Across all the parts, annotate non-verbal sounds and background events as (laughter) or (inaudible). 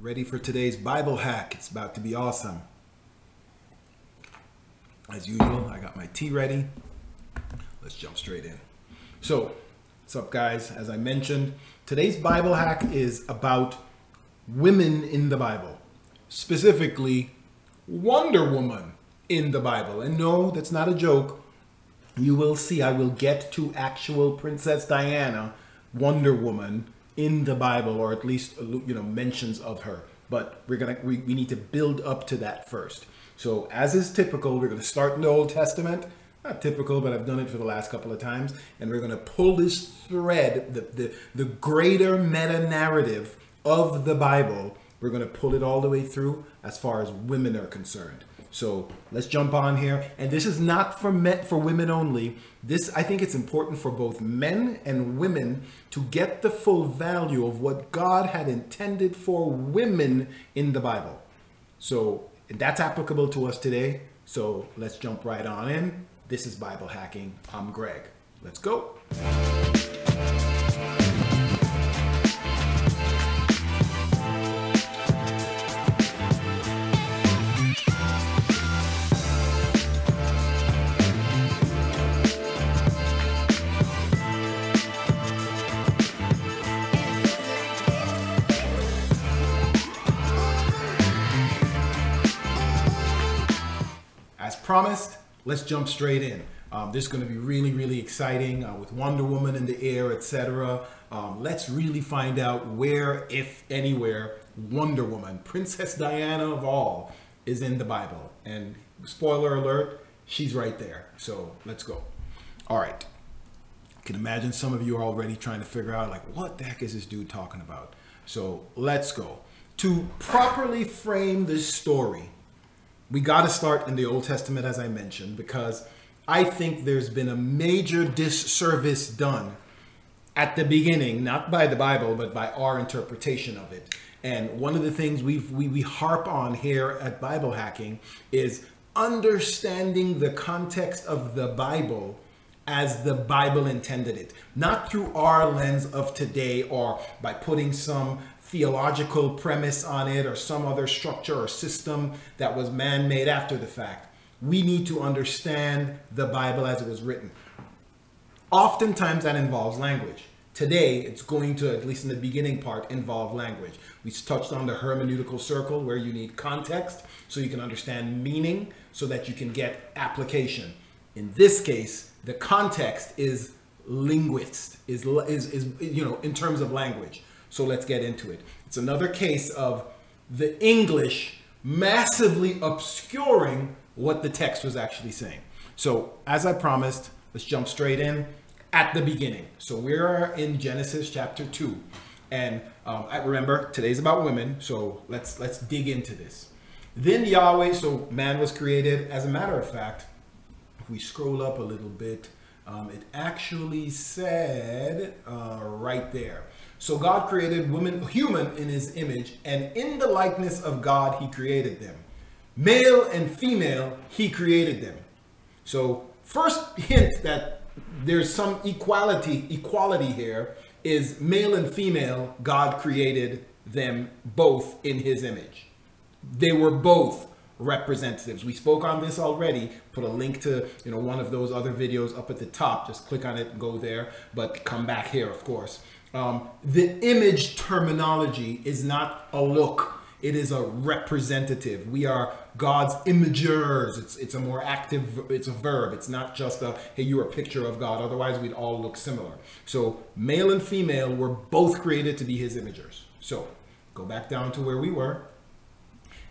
Ready for today's Bible hack. It's about to be awesome. As usual, I got my tea ready. Let's jump straight in. So, what's up, guys? As I mentioned, today's Bible hack is about women in the Bible, specifically Wonder Woman in the Bible. And no, that's not a joke. You will see, I will get to actual Princess Diana, Wonder Woman in the Bible, or at least you know mentions of her. But we're gonna we, we need to build up to that first. So as is typical, we're gonna start in the Old Testament. Not typical, but I've done it for the last couple of times, and we're gonna pull this thread, the the, the greater meta narrative of the Bible. We're gonna pull it all the way through as far as women are concerned. So let's jump on here. And this is not for men, for women only. This, I think it's important for both men and women to get the full value of what God had intended for women in the Bible. So that's applicable to us today. So let's jump right on in. This is Bible Hacking. I'm Greg. Let's go. Promised, let's jump straight in. Um, this is going to be really, really exciting uh, with Wonder Woman in the air, etc. Um, let's really find out where, if anywhere, Wonder Woman, Princess Diana of all, is in the Bible. And spoiler alert, she's right there. So let's go. All right. I can imagine some of you are already trying to figure out, like, what the heck is this dude talking about? So let's go. To properly frame this story, we got to start in the Old Testament, as I mentioned, because I think there's been a major disservice done at the beginning, not by the Bible, but by our interpretation of it. And one of the things we've, we, we harp on here at Bible Hacking is understanding the context of the Bible as the Bible intended it, not through our lens of today or by putting some theological premise on it or some other structure or system that was man made after the fact. We need to understand the Bible as it was written. Oftentimes that involves language. Today, it's going to, at least in the beginning part, involve language. We touched on the hermeneutical circle where you need context so you can understand meaning so that you can get application. In this case, the context is linguist, is, is, is you know, in terms of language. So let's get into it. It's another case of the English massively obscuring what the text was actually saying. So as I promised, let's jump straight in at the beginning. So we're in Genesis chapter 2. And um, I remember today's about women, so let's let's dig into this. Then Yahweh, so man was created. As a matter of fact, if we scroll up a little bit, um, it actually said uh, right there. So God created woman, human in his image, and in the likeness of God, he created them. Male and female, he created them. So first hint that there's some equality, equality here is male and female, God created them both in his image. They were both representatives. We spoke on this already. Put a link to you know one of those other videos up at the top. Just click on it and go there. But come back here, of course. Um, the image terminology is not a look. It is a representative. We are God's imagers. It's it's a more active. It's a verb. It's not just a hey, you're a picture of God. Otherwise, we'd all look similar. So male and female were both created to be His imagers. So go back down to where we were.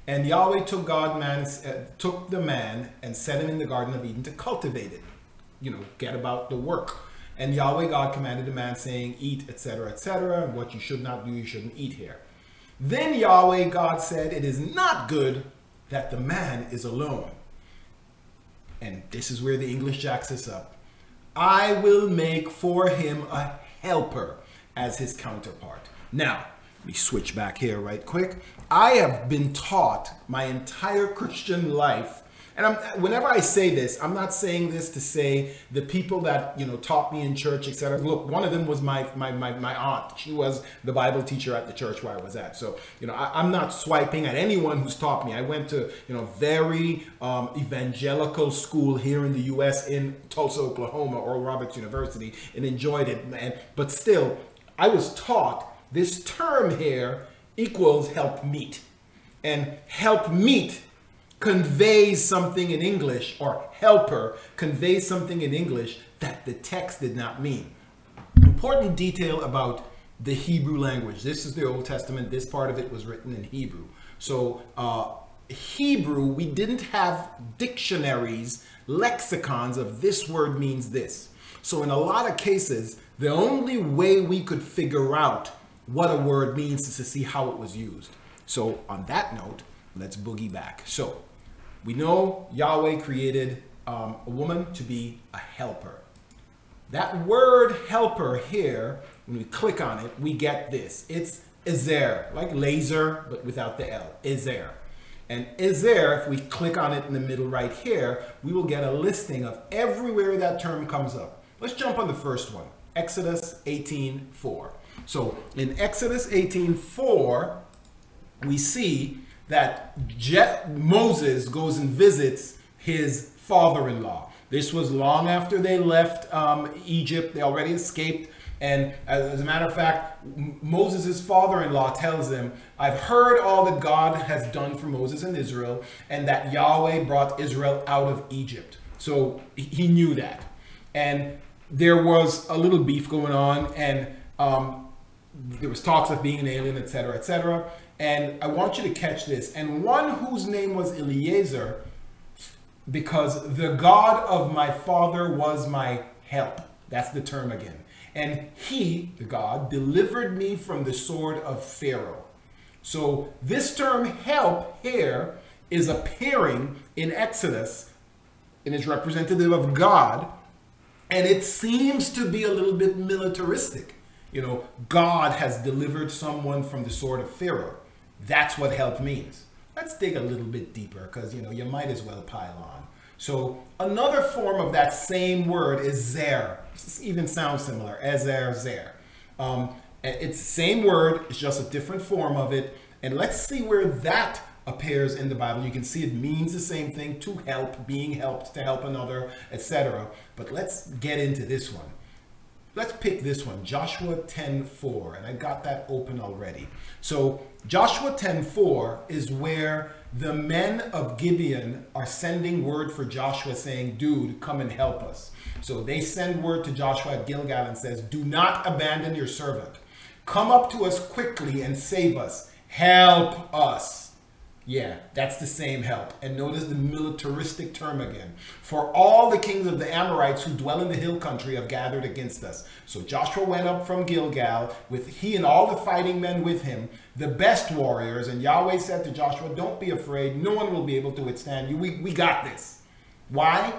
And Yahweh took God man uh, took the man and set him in the Garden of Eden to cultivate it. You know, get about the work. And Yahweh God commanded the man, saying, Eat, etc., etc., and what you should not do, you shouldn't eat here. Then Yahweh God said, It is not good that the man is alone. And this is where the English jacks us up. I will make for him a helper as his counterpart. Now, me switch back here right quick. I have been taught my entire Christian life And I'm, whenever I say this, I'm not saying this to say the people that you know taught me in church, etc. Look, one of them was my, my my my aunt. She was the Bible teacher at the church where I was at. So you know, I, am not swiping at anyone who's taught me. I went to you know very um, evangelical school here in the U.S. in Tulsa, Oklahoma, Oral Roberts University, and enjoyed it. And but still, I was taught this term here equals help meet, and help meet conveys something in English, or helper conveys something in English that the text did not mean. Important detail about the Hebrew language. This is the Old Testament. This part of it was written in Hebrew. So, uh, Hebrew, we didn't have dictionaries, lexicons of this word means this. So, in a lot of cases, the only way we could figure out what a word means is to see how it was used. So, on that note, let's boogie back. So, we know Yahweh created um, a woman to be a helper. That word helper here, when we click on it, we get this. It's Ezer, like laser, but without the L, Ezer. And Ezer, if we click on it in the middle right here, we will get a listing of everywhere that term comes up. Let's jump on the first one, Exodus 18.4. So in Exodus 18.4, we see that Je- Moses goes and visits his father-in-law. This was long after they left um, Egypt. They already escaped. And as a matter of fact, Moses' father-in-law tells him, I've heard all that God has done for Moses and Israel, and that Yahweh brought Israel out of Egypt. So he knew that. And there was a little beef going on, and um, there was talks of being an alien, etc., etc. And I want you to catch this. And one whose name was Eliezer, because the God of my father was my help. That's the term again. And he, the God, delivered me from the sword of Pharaoh. So this term help here is appearing in Exodus and is representative of God. And it seems to be a little bit militaristic. You know, God has delivered someone from the sword of Pharaoh. That's what help means. Let's dig a little bit deeper because you know you might as well pile on. So another form of that same word is zer. This even sounds similar. Ezer, zer. Um, it's the same word. It's just a different form of it. And let's see where that appears in the Bible. You can see it means the same thing to help, being helped, to help another, etc. But let's get into this one. Let's pick this one, Joshua 10:4, and I got that open already. So Joshua 10:4 is where the men of Gibeon are sending word for Joshua saying, "Dude, come and help us." So they send word to Joshua at Gilgal and says, "Do not abandon your servant. Come up to us quickly and save us. Help us." Yeah, that's the same help. And notice the militaristic term again. For all the kings of the Amorites who dwell in the hill country have gathered against us. So Joshua went up from Gilgal with he and all the fighting men with him, the best warriors. And Yahweh said to Joshua, Don't be afraid. No one will be able to withstand you. We, we got this. Why?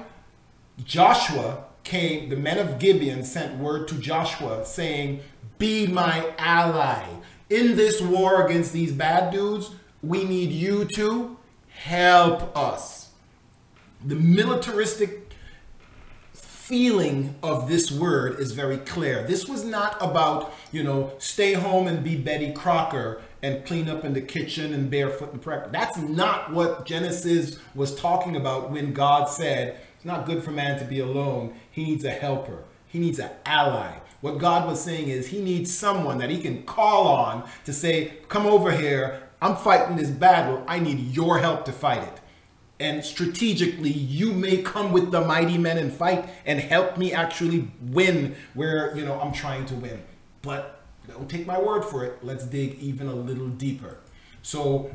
Joshua came, the men of Gibeon sent word to Joshua saying, Be my ally. In this war against these bad dudes, we need you to help us. The militaristic feeling of this word is very clear. This was not about, you know, stay home and be Betty Crocker and clean up in the kitchen and barefoot and prep. That's not what Genesis was talking about when God said, it's not good for man to be alone. He needs a helper. He needs an ally. What God was saying is he needs someone that he can call on to say, come over here I'm fighting this battle. I need your help to fight it. And strategically, you may come with the mighty men and fight and help me actually win where, you know, I'm trying to win. But don't take my word for it. Let's dig even a little deeper. So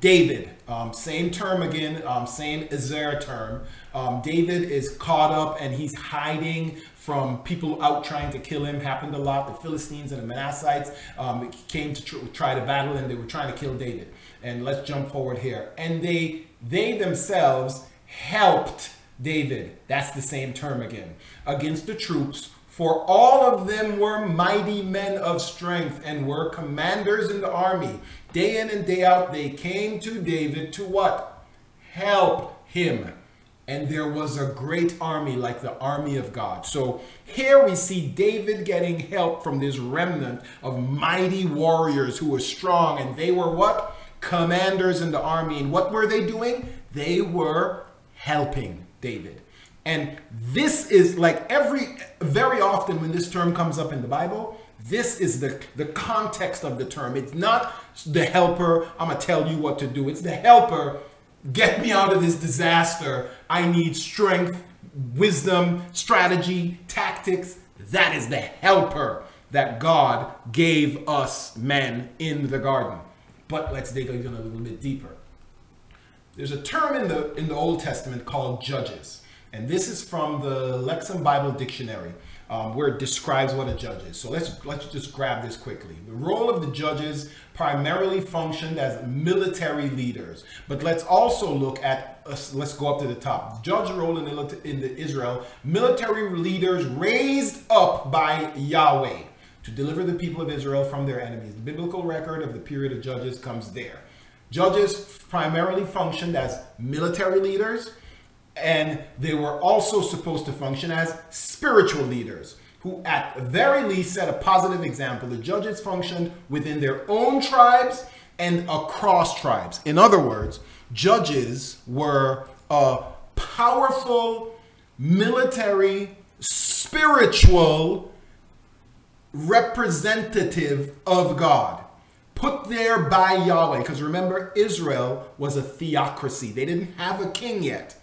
David, um, same term again, um, same Ezer term. Um, David is caught up and he's hiding from people out trying to kill him happened a lot. The Philistines and the Manassites um, came to tr- try to battle and they were trying to kill David. And let's jump forward here. And they they themselves helped David. That's the same term again against the troops. For all of them were mighty men of strength and were commanders in the army. Day in and day out, they came to David to what? help him. And there was a great army like the army of God. So here we see David getting help from this remnant of mighty warriors who were strong. And they were what? Commanders in the army. And what were they doing? They were helping David. And this is like every, very often when this term comes up in the Bible, this is the, the context of the term. It's not the helper, I'm to tell you what to do. It's the helper, get me out of this disaster. I need strength, wisdom, strategy, tactics. That is the helper that God gave us men in the garden. But let's dig even a little bit deeper. There's a term in the in the Old Testament called judges. And this is from the Lexham Bible Dictionary, um, where it describes what a judge is. So let's let's just grab this quickly. The role of the judges primarily functioned as military leaders, but let's also look at uh, let's go up to the top. Judge role in the, in the Israel military leaders raised up by Yahweh to deliver the people of Israel from their enemies. The biblical record of the period of judges comes there. Judges primarily functioned as military leaders and they were also supposed to function as spiritual leaders who, at very least, set a positive example. The judges functioned within their own tribes and across tribes. In other words, judges were a powerful military, spiritual representative of God put there by Yahweh. Because remember, Israel was a theocracy, they didn't have a king yet.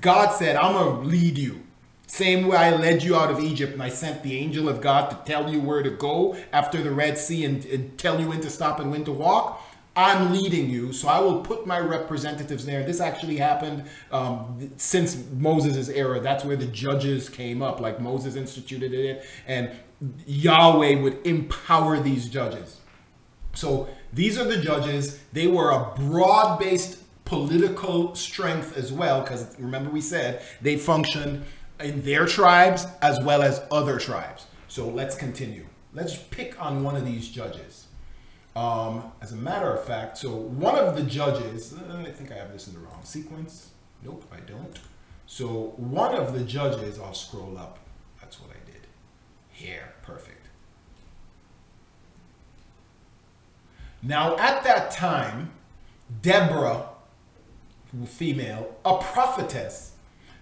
God said, I'm going to lead you. Same way I led you out of Egypt and I sent the angel of God to tell you where to go after the Red Sea and, and tell you when to stop and when to walk. I'm leading you, so I will put my representatives there. This actually happened um, since Moses' era. That's where the judges came up, like Moses instituted it, and Yahweh would empower these judges. So these are the judges. They were a broad based political strength as well, because remember we said they functioned in their tribes as well as other tribes. So let's continue. Let's pick on one of these judges. Um, as a matter of fact, so one of the judges, uh, I think I have this in the wrong sequence. Nope, I don't. So one of the judges, I'll scroll up. That's what I did. Here, perfect. Now at that time, Deborah female, a prophetess,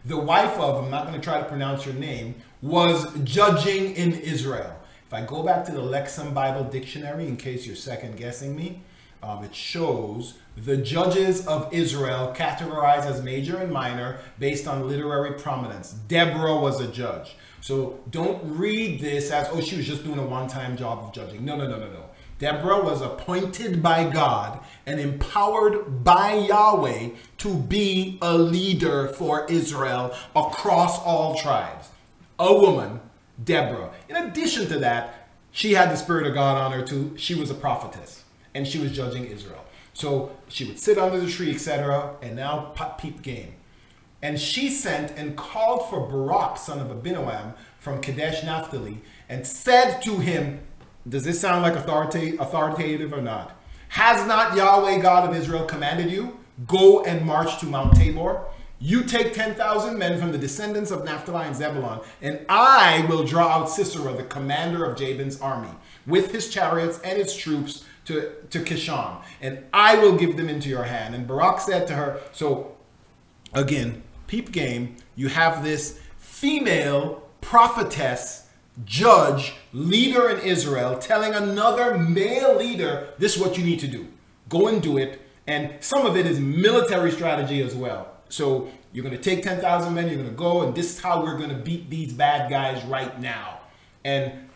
the wife of, I'm not going to try to pronounce your name, was judging in Israel. If I go back to the Lexham Bible Dictionary, in case you're second guessing me, um, it shows the judges of Israel categorized as major and minor based on literary prominence. Deborah was a judge. So don't read this as, oh, she was just doing a one time job of judging. No, no, no, no, no. Deborah was appointed by God and empowered by Yahweh to be a leader for Israel across all tribes. A woman, Deborah. In addition to that, she had the Spirit of God on her too. She was a prophetess and she was judging Israel. So she would sit under the tree, etc. And now peep game. And she sent and called for Barak, son of Abinoam, from Kadesh Naphtali, and said to him, does this sound like authoritative, authoritative or not? Has not Yahweh God of Israel commanded you? Go and march to Mount Tabor. You take 10,000 men from the descendants of Naphtali and Zebulun, and I will draw out Sisera, the commander of Jabin's army, with his chariots and his troops to, to Kishon, and I will give them into your hand. And Barak said to her, So again, peep game, you have this female prophetess judge, leader in Israel, telling another male leader, this is what you need to do. Go and do it. And some of it is military strategy as well. So you're going to take 10,000 men, you're going to go, and this is how we're going to beat these bad guys right now. And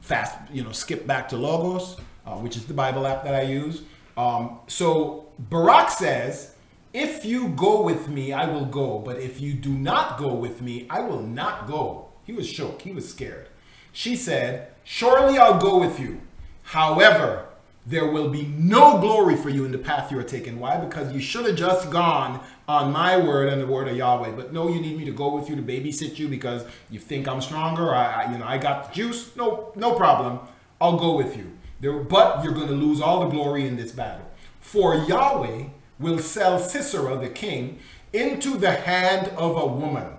fast, you know, skip back to Logos, uh, which is the Bible app that I use. Um, so Barak says, if you go with me, I will go. But if you do not go with me, I will not go. He was shook. He was scared. She said, Surely I'll go with you. However, there will be no glory for you in the path you are taking. Why? Because you should have just gone on my word and the word of Yahweh. But no, you need me to go with you to babysit you because you think I'm stronger. I, I you know, I got the juice. No, no problem. I'll go with you. There, but you're going to lose all the glory in this battle. For Yahweh will sell Sisera, the king, into the hand of a woman.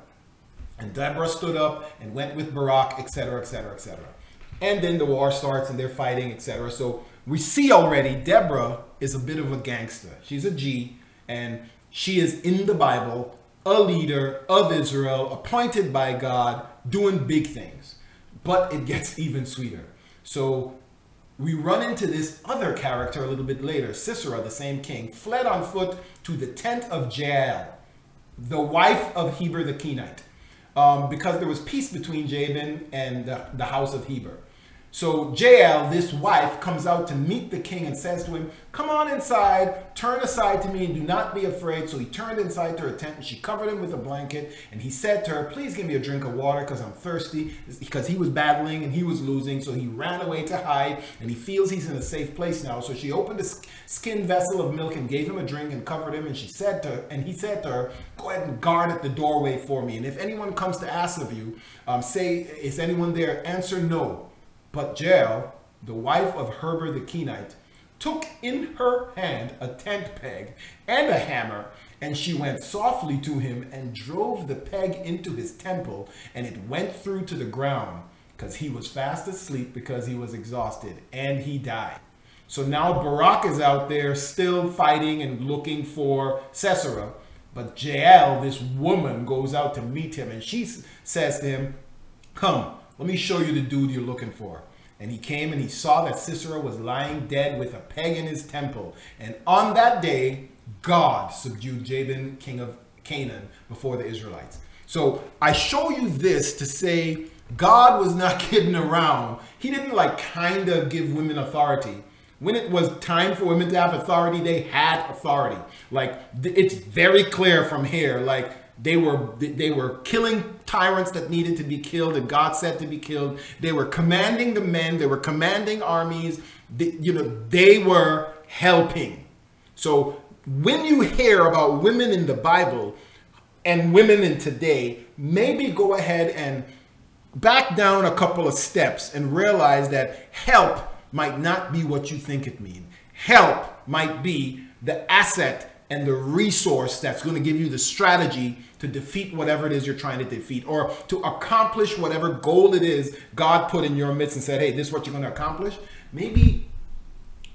And Deborah stood up and went with Barak, etc., etc., etc. And then the war starts and they're fighting, etc. So we see already Deborah is a bit of a gangster. She's a G and she is in the Bible, a leader of Israel, appointed by God, doing big things. But it gets (laughs) even sweeter. So we run into this other character a little bit later. Sisera, the same king, fled on foot to the tent of Jael, the wife of Heber the Kenite, um, because there was peace between Jabin and the, the house of Heber. So Jael, this wife, comes out to meet the king and says to him, Come on inside, turn aside to me, and do not be afraid. So he turned inside to her tent, and she covered him with a blanket. And he said to her, Please give me a drink of water, because I'm thirsty. Because he was battling and he was losing. So he ran away to hide, and he feels he's in a safe place now. So she opened a skin vessel of milk and gave him a drink and covered him. And she said to her, and he said to her, Go ahead and guard at the doorway for me. And if anyone comes to ask of you, um, say, Is anyone there? Answer no but Jael, the wife of Heber the Kenite, took in her hand a tent peg and a hammer, and she went softly to him and drove the peg into his temple, and it went through to the ground, because he was fast asleep because he was exhausted, and he died. So now Barak is out there still fighting and looking for Sisera, but Jael, this woman, goes out to meet him, and she says to him, Come, let me show you the dude you're looking for. And he came and he saw that Sisera was lying dead with a peg in his temple. And on that day, God subdued Jabin, king of Canaan, before the Israelites. So I show you this to say God was not (laughs) kidding around. He didn't like kind of give women authority. When it was time for women to have authority, they had authority. Like it's very clear from here. Like they were they were killing tyrants that needed to be killed and God said to be killed. They were commanding the men. They were commanding armies. They, you know, they were helping. So when you hear about women in the Bible and women in today, maybe go ahead and back down a couple of steps and realize that help might not be what you think it means. Help might be the asset and the resource that's going to give you the strategy to defeat whatever it is you're trying to defeat or to accomplish whatever goal it is God put in your midst and said, hey, this is what you're going to accomplish. Maybe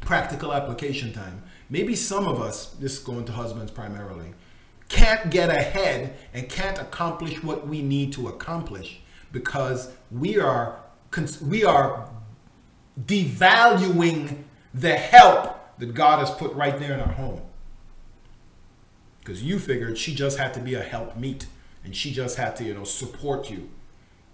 practical application time. Maybe some of us, this is going to husbands primarily, can't get ahead and can't accomplish what we need to accomplish because we are we are devaluing the help that God has put right there in our home because you figured she just had to be a help meet and she just had to you know support you.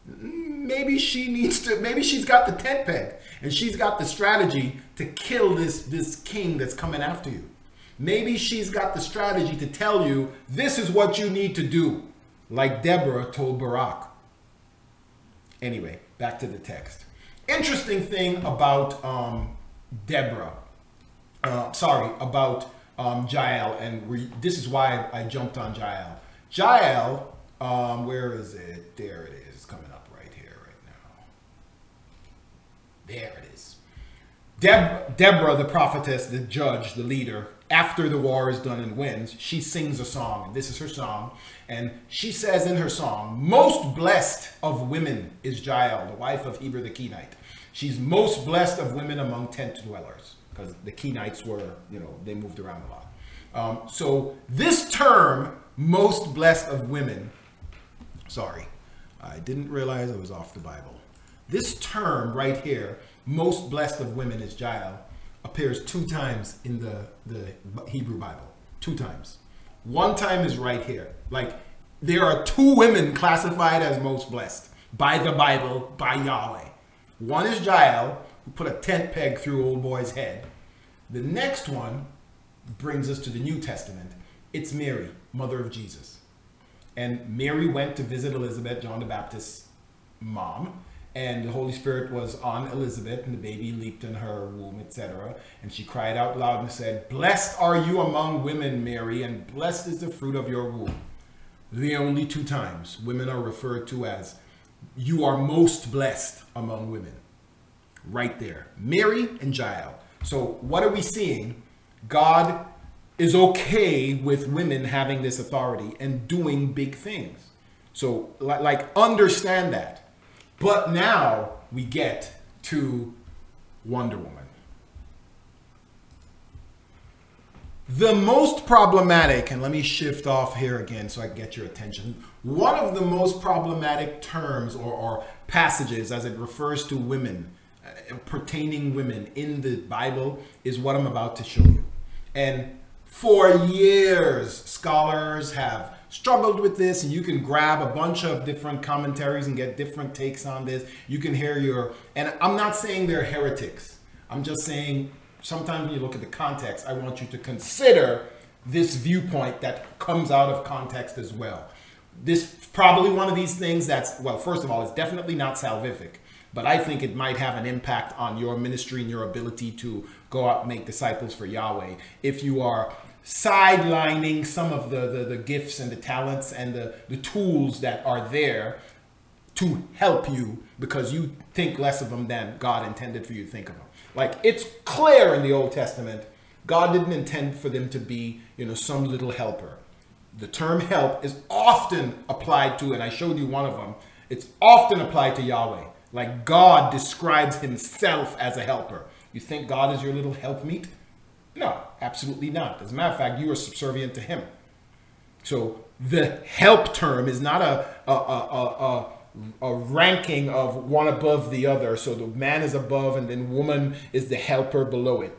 Maybe she needs to maybe she's got the tent peg and she's got the strategy to kill this this king that's coming after you. Maybe she's got the strategy to tell you this is what you need to do like deborah told barak anyway back to the text. Interesting thing about um, deborah uh, sorry about um, Jael, and we, this is why I jumped on Jael. Jael, um, where is it? There it is. It's coming up right here, right now. There it is. Deb- Deborah, the prophetess, the judge, the leader, after the war is done and wins, she sings a song. This is her song. And she says in her song, Most blessed of women is Jael, the wife of Heber the Kenite. She's most blessed of women among tent dwellers because the Kenites were, you know, they moved around a lot. Um, so this term, most blessed of women, sorry, I didn't realize I was off the Bible. This term right here, most blessed of women is Jael, appears two times in the, the Hebrew Bible. Two times. One time is right here. Like there are two women classified as most blessed by the Bible, by Yahweh. One is Jael, put a tent peg through old boy's head. The next one brings us to the New Testament. It's Mary, mother of Jesus. And Mary went to visit Elizabeth, John the Baptist's mom, and the Holy Spirit was on Elizabeth, and the baby leaped in her womb, etc. And she cried out loud and said, Blessed are you among women, Mary, and blessed is the fruit of your womb. The only two times women are referred to as, You are most blessed among women. Right there. Mary and Jael. So, what are we seeing? God is okay with women having this authority and doing big things. So, like, understand that. But now we get to Wonder Woman. The most problematic, and let me shift off here again so I can get your attention. One of the most problematic terms or, or passages as it refers to women, pertaining women in the Bible, is what I'm about to show you. And for years, scholars have struggled with this, and you can grab a bunch of different commentaries and get different takes on this. You can hear your, and I'm not saying they're heretics. I'm just saying sometimes when you look at the context, I want you to consider this viewpoint that comes out of context as well. This probably one of these things that's, well, first of all, it's definitely not salvific, but I think it might have an impact on your ministry and your ability to go out and make disciples for Yahweh. If you are sidelining some of the, the, the gifts and the talents and the, the tools that are there to help you because you think less of them than God intended for you to think of them. Like it's clear in the Old Testament, God didn't intend for them to be, you know, some little helper. The term help is often applied to, and I showed you one of them, it's often applied to Yahweh. Like God describes himself as a helper. You think God is your little helpmeet? No, absolutely not. As a matter of fact, you are subservient to him. So the help term is not a, a, a, a, a ranking of one above the other. So the man is above and then woman is the helper below it.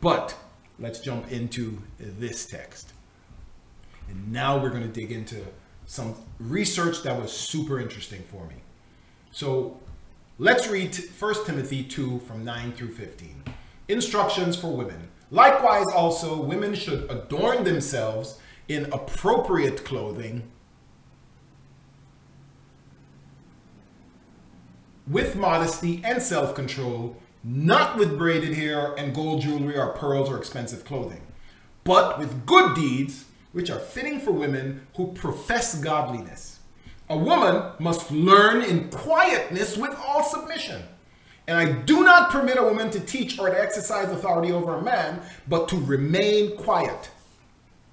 But let's jump into this text. And now we're going to dig into some research that was super interesting for me. So let's read 1 Timothy 2 from 9 through 15. Instructions for women. Likewise, also, women should adorn themselves in appropriate clothing with modesty and self control, not with braided hair and gold jewelry or pearls or expensive clothing, but with good deeds which are fitting for women who profess godliness. A woman must learn in quietness with all submission. And I do not permit a woman to teach or to exercise authority over a man, but to remain quiet.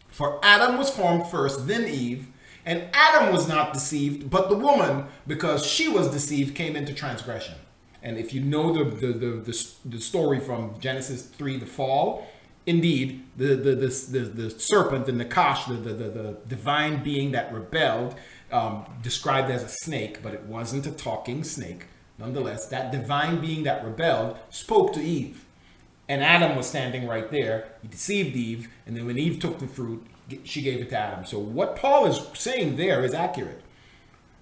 For Adam was formed first, then Eve, and Adam was not deceived, but the woman, because she was deceived, came into transgression. And if you know the, the, the, the, the story from Genesis 3, the fall, indeed, the, the, the, the, the serpent, the Nakash, the, the, the, the divine being that rebelled, um, described as a snake, but it wasn't a talking snake. Nonetheless, that divine being that rebelled spoke to Eve. And Adam was standing right there. He deceived Eve. And then when Eve took the fruit, she gave it to Adam. So what Paul is saying there is accurate.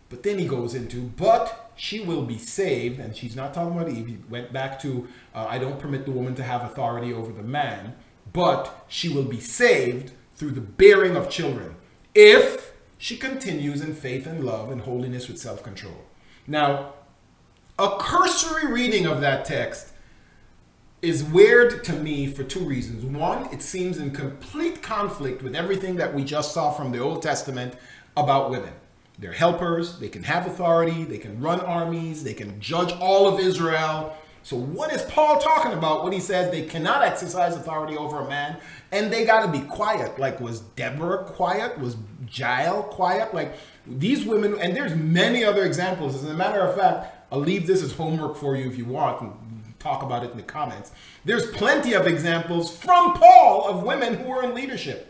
But then he goes into, but she will be saved. And she's not talking about Eve. He went back to, uh, I don't permit the woman to have authority over the man, but she will be saved through the bearing of children if she continues in faith and love and holiness with self control. Now, a cursory reading of that text is weird to me for two reasons. One, it seems in complete conflict with everything that we just saw from the Old Testament about women. They're helpers, they can have authority, they can run armies, they can judge all of Israel. So, what is Paul talking about when he says they cannot exercise authority over a man and they got to be quiet? Like, was Deborah quiet? Was Jael quiet? Like, these women, and there's many other examples. As a matter of fact, I'll leave this as homework for you if you want and talk about it in the comments. There's plenty of examples from Paul of women who were in leadership.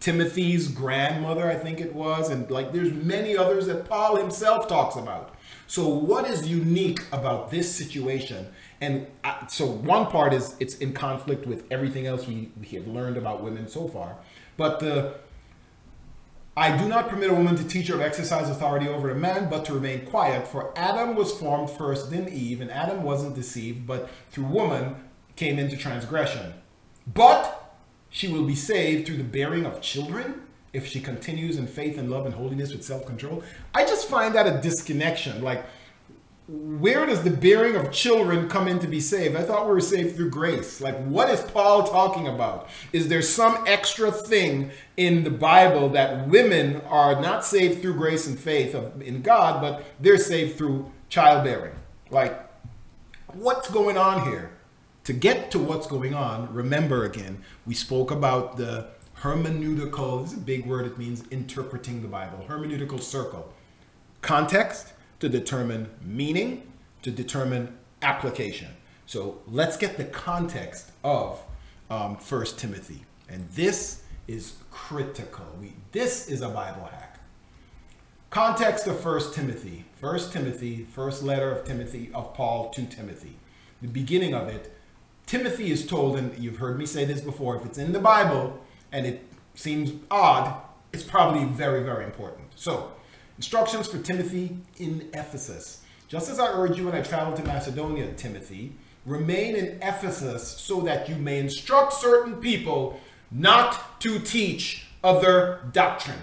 Timothy's grandmother, I think it was, and like there's many others that Paul himself talks about. So what is unique about this situation? And I, so one part is it's in conflict with everything else we, we have learned about women so far. But the I do not permit a woman to teach or exercise authority over a man, but to remain quiet. For Adam was formed first, then Eve, and Adam wasn't deceived, but through woman came into transgression. But she will be saved through the bearing of children if she continues in faith and love and holiness with self control. I just find that a disconnection. Like, where does the bearing of children come in to be saved? I thought we were saved through grace. Like, what is Paul talking about? Is there some extra thing in the Bible that women are not saved through grace and faith of, in God, but they're saved through childbearing? Like, what's going on here? To get to what's going on, remember again, we spoke about the hermeneutical, this is a big word, it means interpreting the Bible, hermeneutical circle. Context to determine meaning, to determine application. So let's get the context of um, 1 Timothy. And this is critical. We, this is a Bible hack. Context of 1 Timothy. 1 Timothy, first letter of Timothy, of Paul to Timothy. The beginning of it, Timothy is told, and you've heard me say this before, if it's in the Bible and it seems odd, it's probably very, very important. So, instructions for Timothy in Ephesus. Just as I urged you when I traveled to Macedonia, Timothy, remain in Ephesus so that you may instruct certain people not to teach other doctrine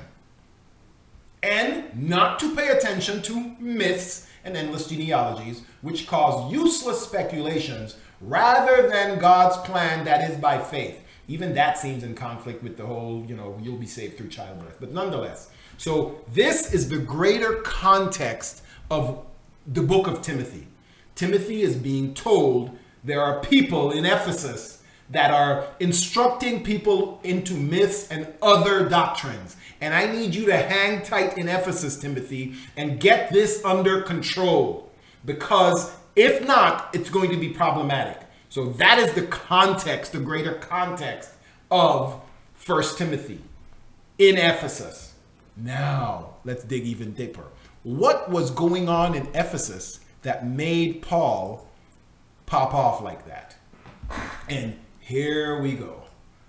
and not to pay attention to myths and endless genealogies which cause useless speculations rather than God's plan that is by faith. Even that seems in conflict with the whole, you know, you'll be saved through childbirth. But nonetheless, so this is the greater context of the book of Timothy. Timothy is being told there are people in Ephesus that are instructing people into myths and other doctrines. And I need you to hang tight in Ephesus, Timothy, and get this under control. Because if not, it's going to be problematic. So that is the context, the greater context of First Timothy in Ephesus. Now, let's dig even deeper. What was going on in Ephesus that made Paul pop off like that. And here we go.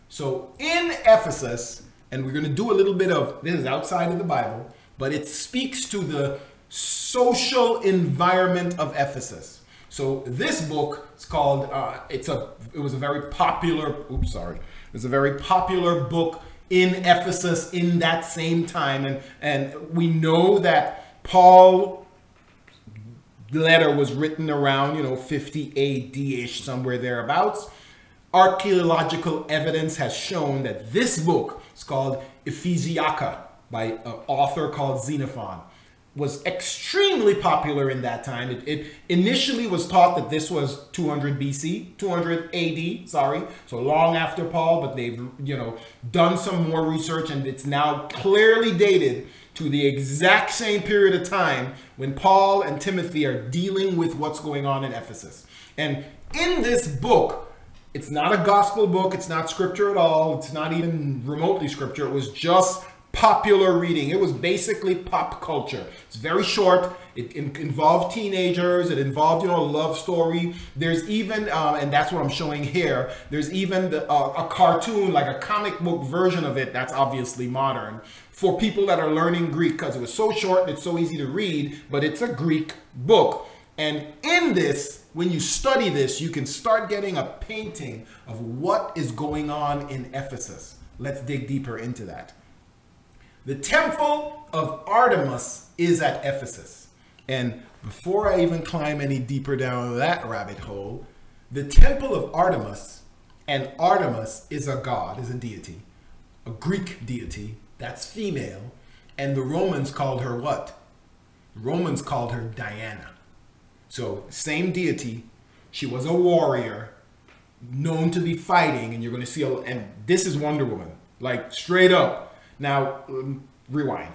So in Ephesus, and we're going to do a little bit of this is outside of the Bible, but it speaks to the social environment of Ephesus. So this book is called. Uh, it's a. It was a very popular. Oops, sorry. It was a very popular book in Ephesus in that same time, and and we know that Paul letter was written around, you know, 50 AD-ish, somewhere thereabouts. Archaeological evidence has shown that this book is called Ephesiaca by an author called Xenophon was extremely popular in that time. It, it, initially was thought that this was 200 BC, 200 AD, sorry, so long after Paul, but they've, you know, done some more research and it's now clearly dated to the exact same period of time when Paul and Timothy are dealing with what's going on in Ephesus. And in this book, it's not a gospel book, it's not scripture at all, it's not even remotely scripture. It was just popular reading. It was basically pop culture. It's very short. It, involved teenagers. It involved, you know, a love story. There's even, uh, and that's what I'm showing here. There's even the, uh, a cartoon, like a comic book version of it. That's obviously modern for people that are learning Greek because it was so short and it's so easy to read, but it's a Greek book. And in this, when you study this, you can start getting a painting of what is going on in Ephesus. Let's dig deeper into that. The temple of Artemis is at Ephesus. And before I even climb any deeper down that rabbit hole, the temple of Artemis, and Artemis is a god, is a deity, a Greek deity that's female. And the Romans called her what? The Romans called her Diana. So, same deity. She was a warrior, known to be fighting, and you're going to see, a, and this is Wonder Woman, like straight up. Now, um, rewind.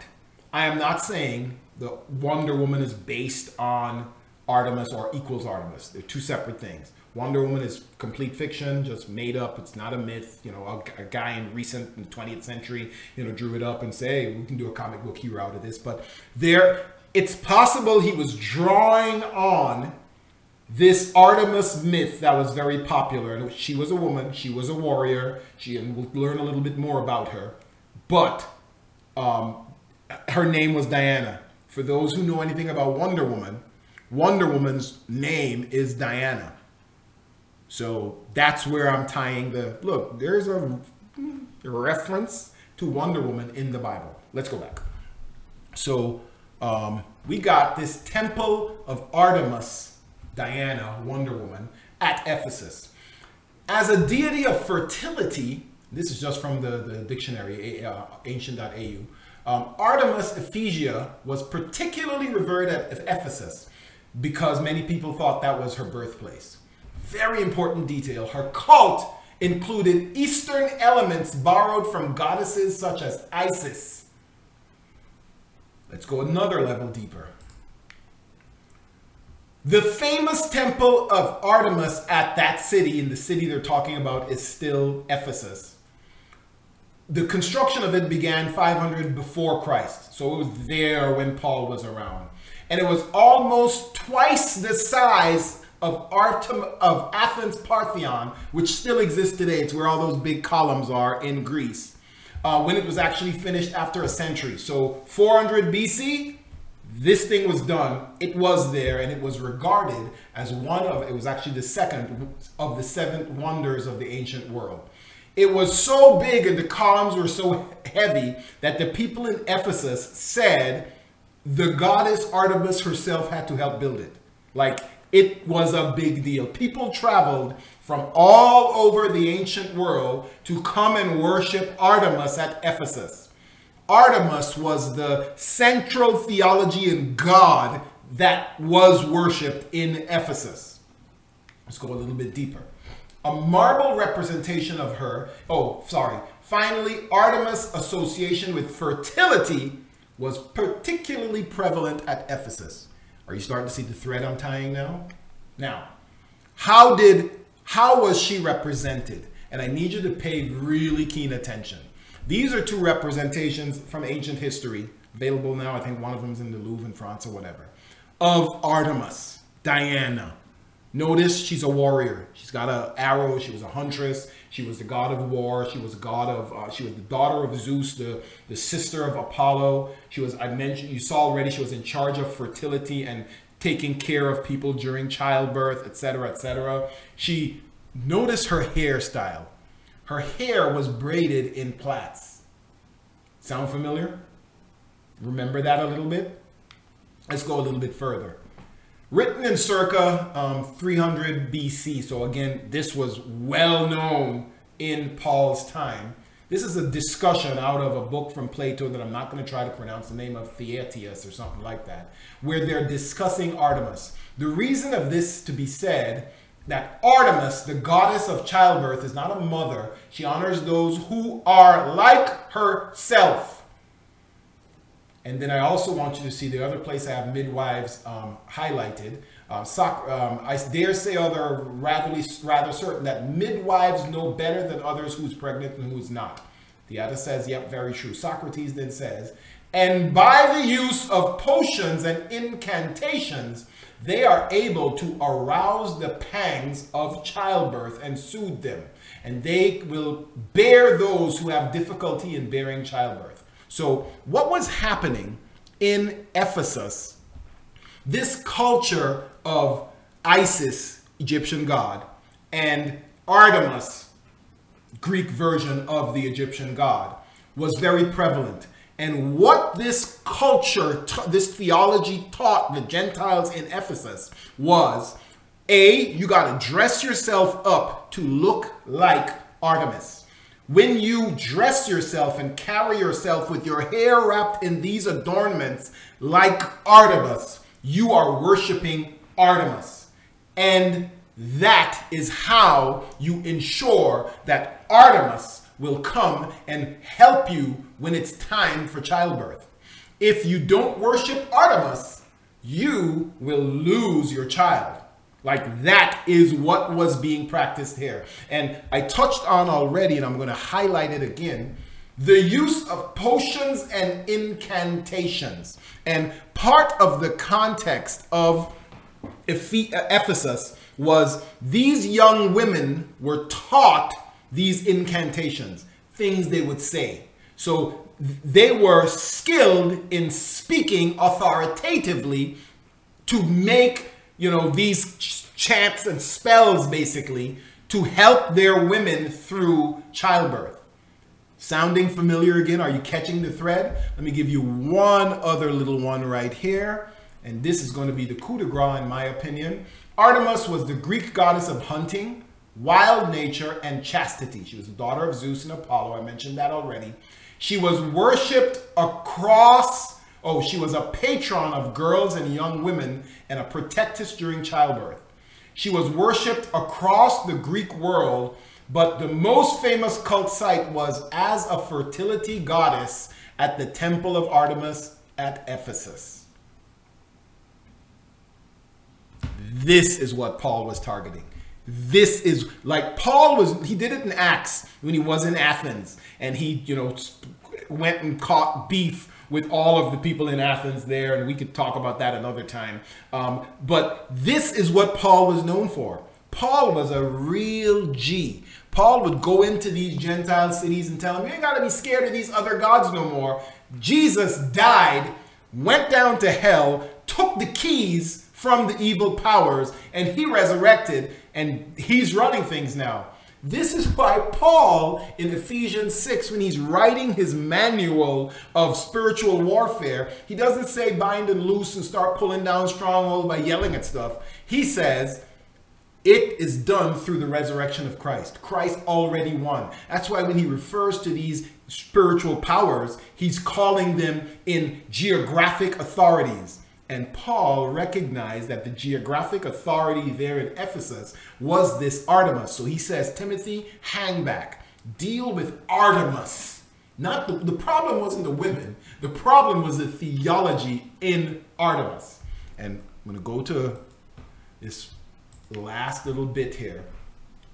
I am not saying the Wonder Woman is based on Artemis or equals Artemis. They're two separate things. Wonder Woman is complete fiction, just made up. It's not a myth. You know, a, a, guy in recent in the 20th century, you know, drew it up and say, hey, we can do a comic book hero out of this. But there, it's possible he was drawing on this Artemis myth that was very popular. and She was a woman. She was a warrior. She, and we'll learn a little bit more about her. But um, her name was Diana. For those who know anything about Wonder Woman, Wonder Woman's name is Diana. So that's where I'm tying the look. There's a, reference to Wonder Woman in the Bible. Let's go back. So um, we got this temple of Artemis, Diana, Wonder Woman, at Ephesus. As a deity of fertility, this is just from the, the dictionary, uh, ancient.au. Um, Artemis Ephesia was particularly revered at Ephesus because many people thought that was her birthplace very important detail. Her cult included Eastern elements borrowed from goddesses such as Isis. Let's go another level deeper. The famous temple of Artemis at that city, in the city they're talking about, is still Ephesus. The construction of it began 500 before Christ, so it was there when Paul was around. And it was almost twice the size of Artem of Athens Parthenon, which still exists today. It's where all those big columns are in Greece. Uh, when it was actually finished after a century. So 400 BC, this thing was done. It was there, and it was regarded as one of. It was actually the second of the seven wonders of the ancient world. It was so big and the columns were so heavy that the people in Ephesus said the goddess Artemis herself had to help build it. Like it was a big deal. People traveled from all over the ancient world to come and worship Artemis at Ephesus. Artemis was the central theology and god that was worshipped in Ephesus. Let's go a little bit deeper. A marble representation of her, oh, sorry. Finally, Artemis' association with fertility was particularly prevalent at Ephesus. Are you starting to see the thread I'm tying now? Now, how did how was she represented? And I need you to pay really keen attention. These are two representations from ancient history, available now. I think one of them is in the Louvre in France or whatever, of Artemis, Diana. Notice she's a warrior. She's got an arrow. She was a huntress. She was the god of war. She was a god of. Uh, she was the daughter of Zeus, the the sister of Apollo. She was. I mentioned. You saw already. She was in charge of fertility and taking care of people during childbirth, etc., etc. She notice her hairstyle. Her hair was braided in plaits. Sound familiar? Remember that a little bit? Let's go a little bit further. Written in circa um, 300 BC. So again, this was well known in Paul's time. This is a discussion out of a book from Plato that I'm not going to try to pronounce the name of Theaetetus or something like that, where they're discussing Artemis. The reason of this to be said that Artemis, the goddess of childbirth, is not a mother. She honors those who are like herself. And then I also want you to see the other place I have midwives um, highlighted. Uh, um, I dare say other rather, rather certain that midwives know better than others who's pregnant and who's not. The other says, yep, very true. Socrates then says, and by the use of potions and incantations, they are able to arouse the pangs of childbirth and soothe them. And they will bear those who have difficulty in bearing childbirth. So, what was happening in Ephesus, this culture of Isis, Egyptian god, and Artemis, Greek version of the Egyptian god, was very prevalent. And what this culture, this theology taught the Gentiles in Ephesus was A, you got to dress yourself up to look like Artemis. When you dress yourself and carry yourself with your hair wrapped in these adornments like Artemis, you are worshiping Artemis. And that is how you ensure that Artemis will come and help you when it's time for childbirth. If you don't worship Artemis, you will lose your child. Like that is what was being practiced here. And I touched on already, and I'm going to highlight it again the use of potions and incantations. And part of the context of Ephesus was these young women were taught these incantations, things they would say. So they were skilled in speaking authoritatively to make you know, these chants and spells basically to help their women through childbirth. Sounding familiar again? Are you catching the thread? Let me give you one other little one right here. And this is going to be the coup de grace, in my opinion. Artemis was the Greek goddess of hunting, wild nature, and chastity. She was the daughter of Zeus and Apollo. I mentioned that already. She was worshipped across Oh, she was a patron of girls and young women and a protectress during childbirth. She was worshipped across the Greek world But the most famous cult site was as a fertility goddess at the temple of Artemis at Ephesus. This is what Paul was targeting. This is like Paul was, he did it in Acts when he was in Athens and he, you know, went and caught beef with all of the people in Athens there, and we could talk about that another time. Um, but this is what Paul was known for. Paul was a real G. Paul would go into these Gentile cities and tell them, You ain't got to be scared of these other gods no more. Jesus died, went down to hell, took the keys from the evil powers, and he resurrected, and he's running things now. This is why Paul in Ephesians 6, when he's writing his manual of spiritual warfare, he doesn't say bind and loose and start pulling down strongholds by yelling at stuff. He says, it is done through the resurrection of Christ. Christ already won. That's why when he refers to these spiritual powers, he's calling them in geographic authorities. And Paul recognized that the geographic authority there in Ephesus was this Artemis. So he says, Timothy, hang back. Deal with Artemis. Not the, the problem wasn't the women. The problem was the theology in Artemis. And I'm going to go to this last little bit here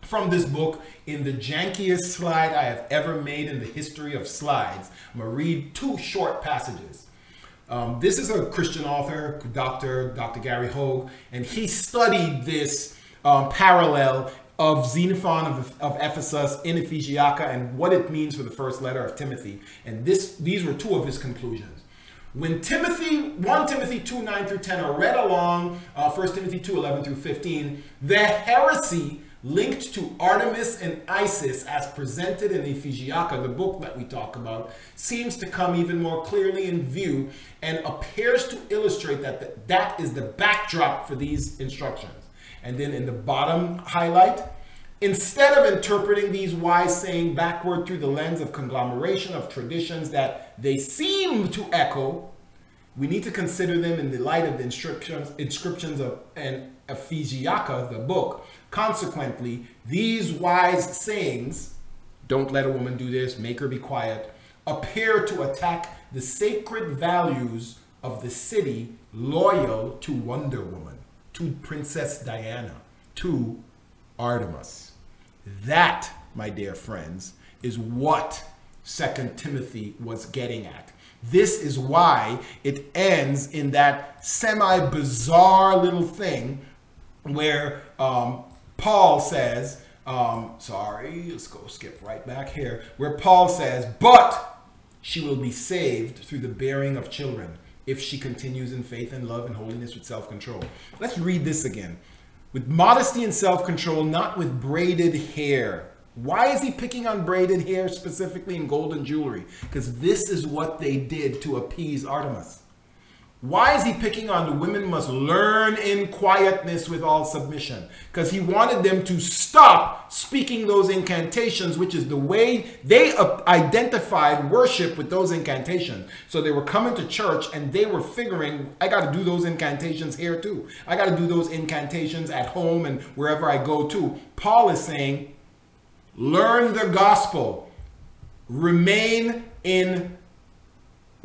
from this book in the jankiest slide I have ever made in the history of slides. I'm going to read two short passages. Um, this is a Christian author, Dr. Dr. Gary Hoag, and he studied this um, parallel of Xenophon of, of Ephesus in Ephesiaca and what it means for the first letter of Timothy. And this, these were two of his conclusions. When Timothy, 1 Timothy 2, 9 through 10 are read along, uh, 1 Timothy 2, 11 through 15, the heresy linked to Artemis and Isis as presented in the Ephesiaca, the book that we talk about, seems to come even more clearly in view and appears to illustrate that the, that is the backdrop for these instructions. And then in the bottom highlight, instead of interpreting these wise saying backward through the lens of conglomeration of traditions that they seem to echo, we need to consider them in the light of the inscriptions, inscriptions of and Ephesiaca, the book, Consequently, these wise sayings, don't let a woman do this, make her be quiet, appear to attack the sacred values of the city loyal to Wonder Woman, to Princess Diana, to Artemis. That, my dear friends, is what Second Timothy was getting at. This is why it ends in that semi bizarre little thing where um, Paul says, um, sorry, let's go skip right back here, where Paul says, but she will be saved through the bearing of children if she continues in faith and love and holiness with self control. Let's read this again. With modesty and self control, not with braided hair. Why is he picking on braided hair specifically in golden jewelry? Because this is what they did to appease Artemis. Why is he picking on the women must learn in quietness with all submission? Because he wanted them to stop speaking those incantations, which is the way they identified worship with those incantations. So they were coming to church and they were figuring, I got to do those incantations here too. I got to do those incantations at home and wherever I go to. Paul is saying, learn the gospel, remain in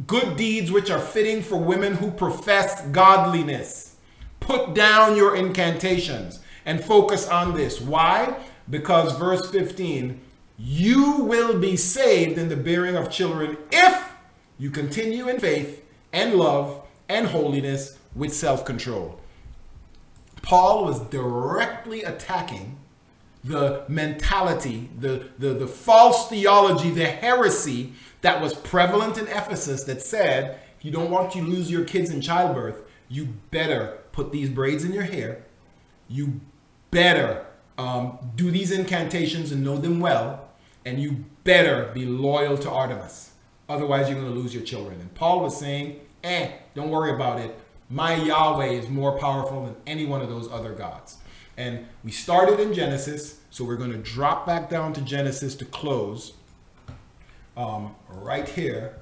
good deeds which are fitting for women who profess godliness. Put down your incantations and focus on this. Why? Because verse 15, you will be saved in the bearing of children if you continue in faith and love and holiness with self control. Paul was directly attacking the mentality, the, the, the false theology, the heresy that was prevalent in Ephesus that said, if you don't want to lose your kids in childbirth, you better put these braids in your hair. You better um, do these incantations and know them well. And you better be loyal to Artemis. Otherwise, you're going to lose your children. And Paul was saying, eh, don't worry about it. My Yahweh is more powerful than any one of those other gods. And we started in Genesis, so we're going to drop back down to Genesis to close um, right here.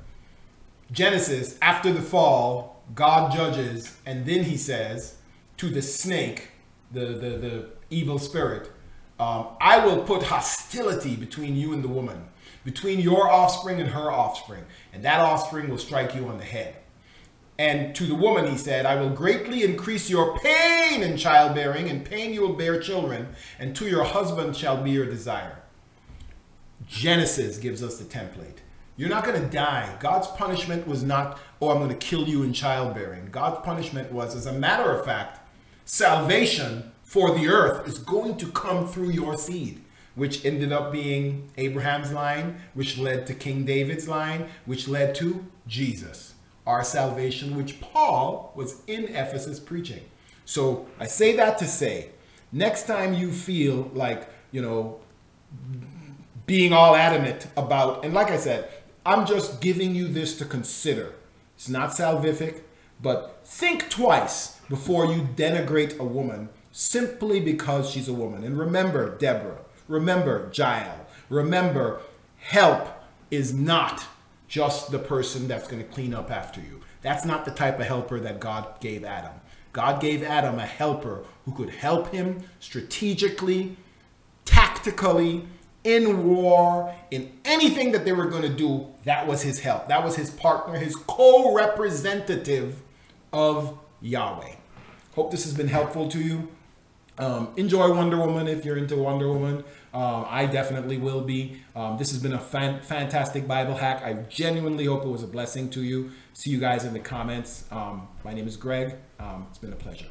Genesis, after the fall, God judges, and then he says to the snake, the, the, the evil spirit, um, I will put hostility between you and the woman, between your offspring and her offspring, and that offspring will strike you on the head. And to the woman he said, I will greatly increase your pain in childbearing, and pain you will bear children, and to your husband shall be your desire. Genesis gives us the template. You're not going to die. God's punishment was not, oh, I'm going to kill you in childbearing. God's punishment was, as a matter of fact, salvation for the earth is going to come through your seed, which ended up being Abraham's line, which led to King David's line, which led to Jesus, our salvation, which Paul was in Ephesus preaching. So I say that to say, next time you feel like, you know, being all adamant about, and like I said, I'm just giving you this to consider. It's not salvific, but think twice before you denigrate a woman simply because she's a woman. And remember, Deborah, remember, Jael, remember, help is not just the person that's going to clean up after you. That's not the type of helper that God gave Adam. God gave Adam a helper who could help him strategically, tactically, in war, in anything that they were going to do, that was his help. That was his partner, his co representative of Yahweh. Hope this has been helpful to you. Um, enjoy Wonder Woman if you're into Wonder Woman. Um, I definitely will be. Um, this has been a fan- fantastic Bible hack. I genuinely hope it was a blessing to you. See you guys in the comments. Um, my name is Greg. Um, it's been a pleasure.